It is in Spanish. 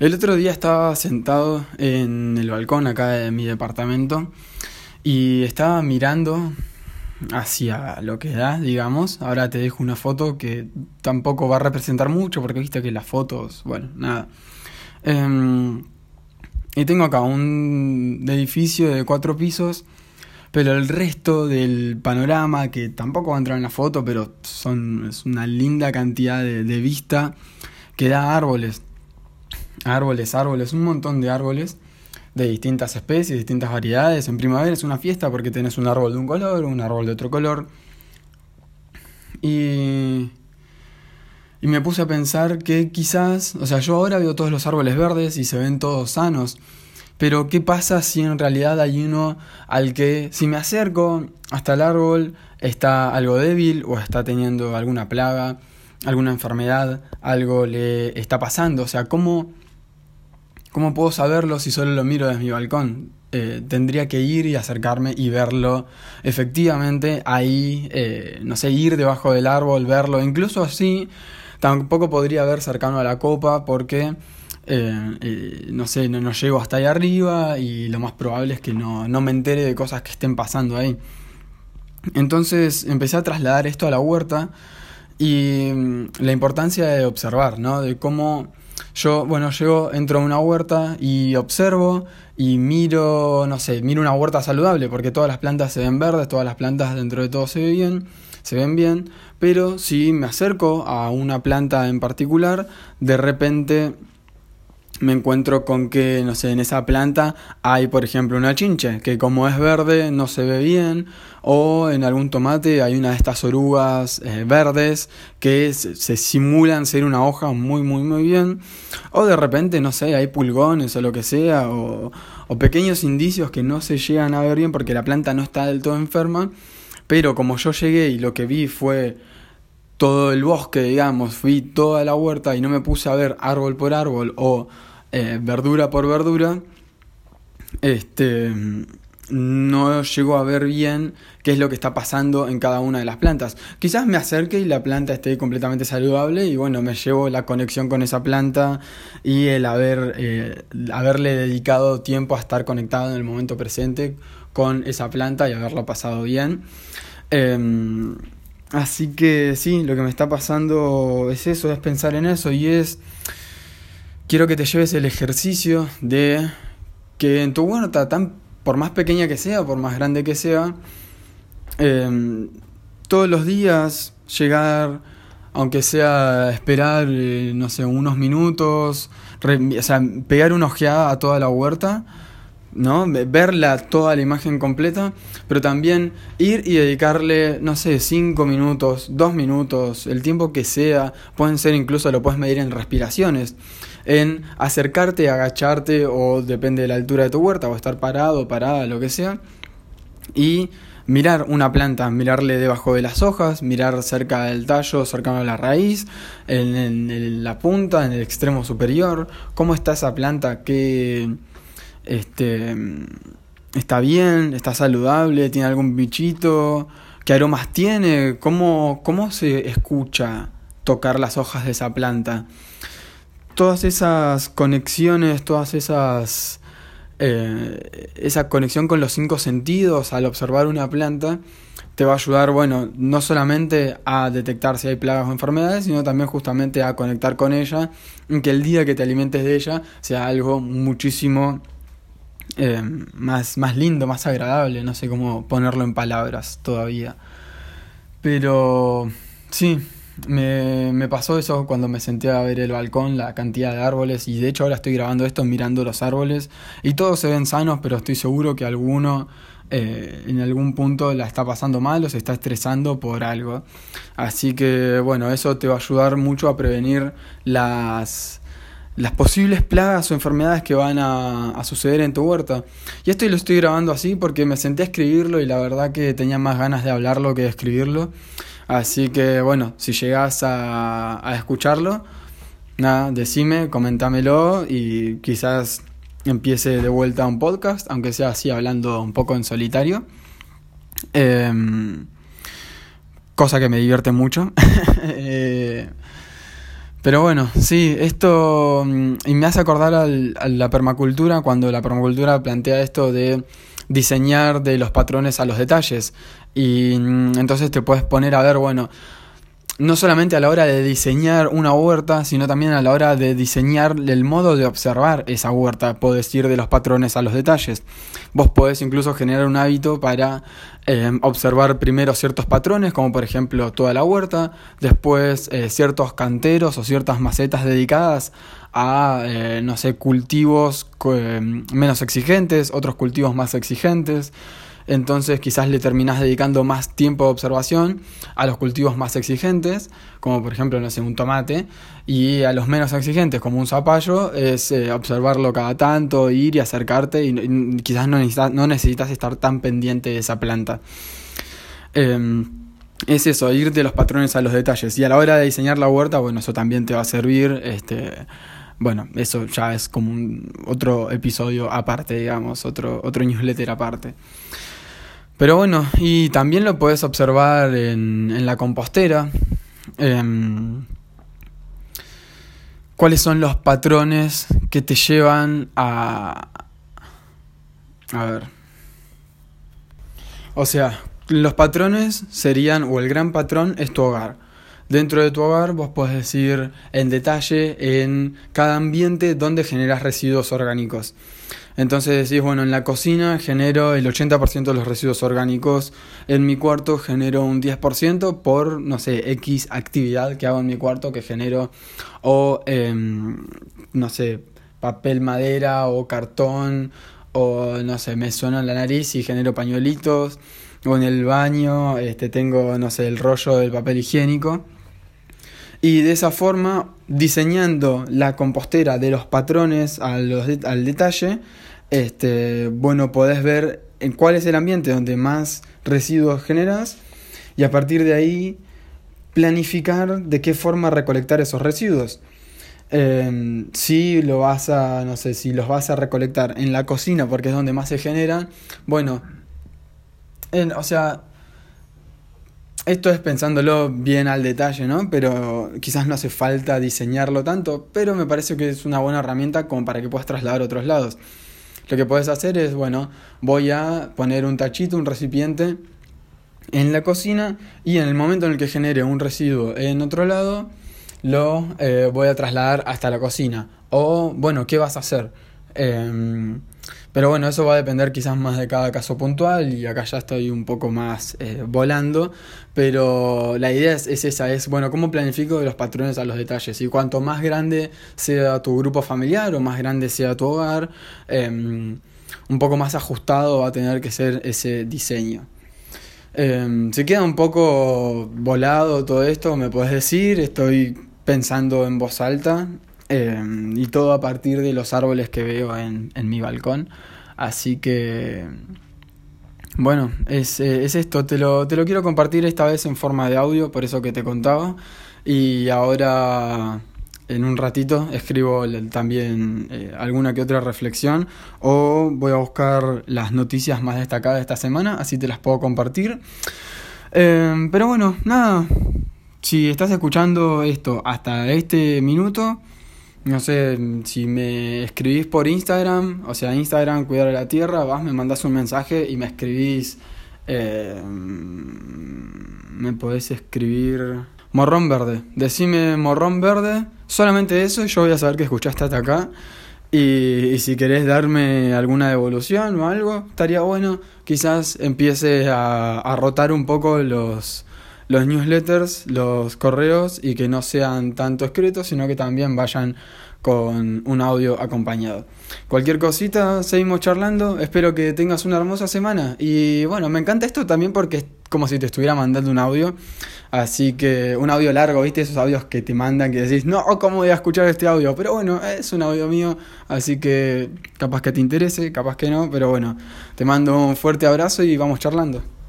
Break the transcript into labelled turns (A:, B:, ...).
A: El otro día estaba sentado en el balcón acá de mi departamento y estaba mirando hacia lo que da, digamos. Ahora te dejo una foto que tampoco va a representar mucho porque viste que las fotos, bueno, nada. Em, y tengo acá un edificio de cuatro pisos, pero el resto del panorama, que tampoco va a entrar en la foto, pero son, es una linda cantidad de, de vista, que da árboles. Árboles, árboles, un montón de árboles de distintas especies, distintas variedades. En primavera es una fiesta porque tenés un árbol de un color, un árbol de otro color. Y, y me puse a pensar que quizás, o sea, yo ahora veo todos los árboles verdes y se ven todos sanos. Pero ¿qué pasa si en realidad hay uno al que si me acerco hasta el árbol está algo débil o está teniendo alguna plaga, alguna enfermedad, algo le está pasando? O sea, ¿cómo, ¿Cómo puedo saberlo si solo lo miro desde mi balcón? Eh, tendría que ir y acercarme y verlo efectivamente ahí, eh, no sé, ir debajo del árbol, verlo, incluso así tampoco podría ver cercano a la copa porque, eh, no sé, no, no, llego hasta ahí arriba y lo más probable es que no, no me entere de cosas que estén pasando ahí. Entonces empecé a trasladar esto a la huerta y mm, la importancia de observar, ¿no? De cómo yo, bueno, llego, entro a una huerta y observo y miro, no sé, miro una huerta saludable porque todas las plantas se ven verdes, todas las plantas dentro de todo se ven bien, se ven bien, pero si me acerco a una planta en particular, de repente me encuentro con que, no sé, en esa planta hay, por ejemplo, una chinche, que como es verde no se ve bien, o en algún tomate hay una de estas orugas eh, verdes que se, simulan ser una hoja muy, muy, muy bien, o de repente, no sé, hay pulgones o lo que sea, o, o pequeños indicios que no se llegan a ver bien porque la planta no está del todo enferma, pero como yo llegué y lo que vi fue todo el bosque, digamos, fui toda la huerta y no me puse a ver árbol por árbol o eh, verdura por verdura, este, no llego a ver bien qué es lo que está pasando en cada una de las plantas. Quizás me acerque y la planta esté completamente saludable y bueno, me llevo la conexión con esa planta y el haber, eh, haberle dedicado tiempo a estar conectado en el momento presente con esa planta y haberlo pasado bien. Em, así que sí, lo que me está pasando es eso, es pensar en eso y es quiero que te lleves el ejercicio de que en tu huerta, tan, por más pequeña que sea, por más grande que sea, em, todos los días llegar, aunque sea esperar, eh, no sé, unos minutos, o sea, pegar una ojeada a toda la huerta, ¿no? Verla toda la imagen completa, pero también ir y dedicarle, no sé, cinco minutos, dos minutos, el tiempo que sea, pueden ser incluso lo puedes medir en respiraciones en acercarte, agacharte o depende de la altura de tu huerta o estar parado, parada, lo que sea. Y mirar una planta, mirarle debajo de las hojas, mirar cerca del tallo, cercano a la raíz, en, la punta, en el extremo superior, cómo está esa planta, que este, está bien, está saludable, tiene algún bichito, qué aromas tiene, cómo, cómo se escucha tocar las hojas de esa planta. Todas esas conexiones, todas esas... Eh, esa conexión con los cinco sentidos al observar una planta te va a ayudar, bueno, no solamente a detectar si hay plagas o enfermedades, sino también justamente a conectar con ella, que el día que te alimentes de ella sea algo muchísimo eh, más, más lindo, más agradable, no sé cómo ponerlo en palabras todavía. Pero sí, me, me, pasó eso cuando me senté a ver el balcón, la cantidad de árboles, y de hecho ahora estoy grabando esto mirando los árboles, y todos se ven sanos, pero estoy seguro que alguno eh, en algún punto la está pasando mal o se está estresando por algo. Así que bueno, eso te va a ayudar mucho a prevenir las, las posibles plagas o enfermedades que van a, suceder en tu huerta. Y esto lo estoy grabando así porque me senté a escribirlo y la verdad que tenía más ganas de hablarlo que de escribirlo. Así que bueno, si llegas a, a escucharlo, nada, decime, comentámelo y quizás empiece de vuelta un podcast, aunque sea así hablando un poco en solitario. Em, cosa que me divierte mucho. Eh, Pero bueno, sí, esto mm, y me hace acordar a la permacultura cuando la permacultura plantea esto de diseñar de los patrones a los detalles. Y mm, entonces te puedes poner a ver, bueno, no solamente a la hora de diseñar una huerta, sino también a la hora de diseñar el modo de observar esa huerta, podés ir de los patrones a los detalles. Vos podés incluso generar un hábito para eh, observar primero ciertos patrones, como por ejemplo toda la huerta, después eh, ciertos canteros o ciertas macetas dedicadas a, eh, no sé, cultivos menos exigentes, otros cultivos más exigentes entonces quizás le terminás dedicando más tiempo de observación a los cultivos más exigentes, como por ejemplo, no sé, un tomate, y a los menos exigentes, como un zapallo, es eh, observarlo cada tanto, ir y acercarte, y, quizás no necesitas, no necesitas estar tan pendiente de esa planta. Em, es eso, ir de los patrones a los detalles. Y a la hora de diseñar la huerta, bueno, eso también te va a servir. Este, bueno, eso ya es como un otro episodio aparte, digamos, otro, otro newsletter aparte. Pero bueno, y también lo puedes observar en, en la compostera. Em, ¿Cuáles son los patrones que te llevan a... A ver. O sea, los patrones serían, o el gran patrón es tu hogar. Dentro de tu hogar vos podés decir en detalle en cada ambiente donde generas residuos orgánicos. Entonces decís, bueno, en la cocina genero el 80% de los residuos orgánicos, en mi cuarto genero un 10% por, no sé, X actividad que hago en mi cuarto que genero, o, em, no sé, papel madera o cartón, o, no sé, me suena la nariz y genero pañuelitos, o en el baño este, tengo, no sé, el rollo del papel higiénico. Y de esa forma, diseñando la compostera de los patrones al detalle, este, bueno, podés ver en cuál es el ambiente donde más residuos generas y a partir de ahí planificar de qué forma recolectar esos residuos. Em, si lo vas a, no sé, si los vas a recolectar en la cocina porque es donde más se generan, bueno, o sea, esto es pensándolo bien al detalle, ¿no? Pero quizás no hace falta diseñarlo tanto, pero me parece que es una buena herramienta como para que puedas trasladar a otros lados. Lo que puedes hacer es, bueno, voy a poner un tachito, un recipiente en la cocina y en el momento en el que genere un residuo en otro lado, lo eh, voy a trasladar hasta la cocina. O, bueno, ¿qué vas a hacer? Em, pero bueno, eso va a depender quizás más de cada caso puntual y acá ya estoy un poco más eh, volando, pero la idea es, esa, es, bueno, ¿cómo planifico de los patrones a los detalles? Y cuanto más grande sea tu grupo familiar o más grande sea tu hogar, em, un poco más ajustado va a tener que ser ese diseño. Eh, si queda un poco volado todo esto, me puedes decir, estoy pensando en voz alta, Em, y todo a partir de los árboles que veo en, en mi balcón. Así que, bueno, es, eh, es esto. Te lo, te lo quiero compartir esta vez en forma de audio, por eso que te contaba. Y ahora en un ratito escribo también eh, alguna que otra reflexión o voy a buscar las noticias más destacadas de esta semana, así te las puedo compartir. Em, pero bueno, nada, si estás escuchando esto hasta este minuto, no sé, si me escribís por Instagram, o sea, Instagram, Cuidar de la Tierra, vas, me mandas un mensaje y me escribís. Eh, me podés escribir. Morrón verde. Decime morrón verde. Solamente eso yo voy a saber que escuchaste hasta acá. Y, y, si querés darme alguna devolución o algo, estaría bueno. Quizás empiece a, a rotar un poco los, los newsletters, los correos y que no sean tanto escritos, sino que también vayan con un audio acompañado. Cualquier cosita, seguimos charlando. Espero que tengas una hermosa semana. Y bueno, me encanta esto también porque es como si te estuviera mandando un audio. Así que un audio largo, ¿viste? Esos audios que te mandan que decís, no, ¿cómo voy a escuchar este audio? Pero bueno, es un audio mío, así que capaz que te interese, capaz que no. Pero bueno, te mando un fuerte abrazo y vamos charlando.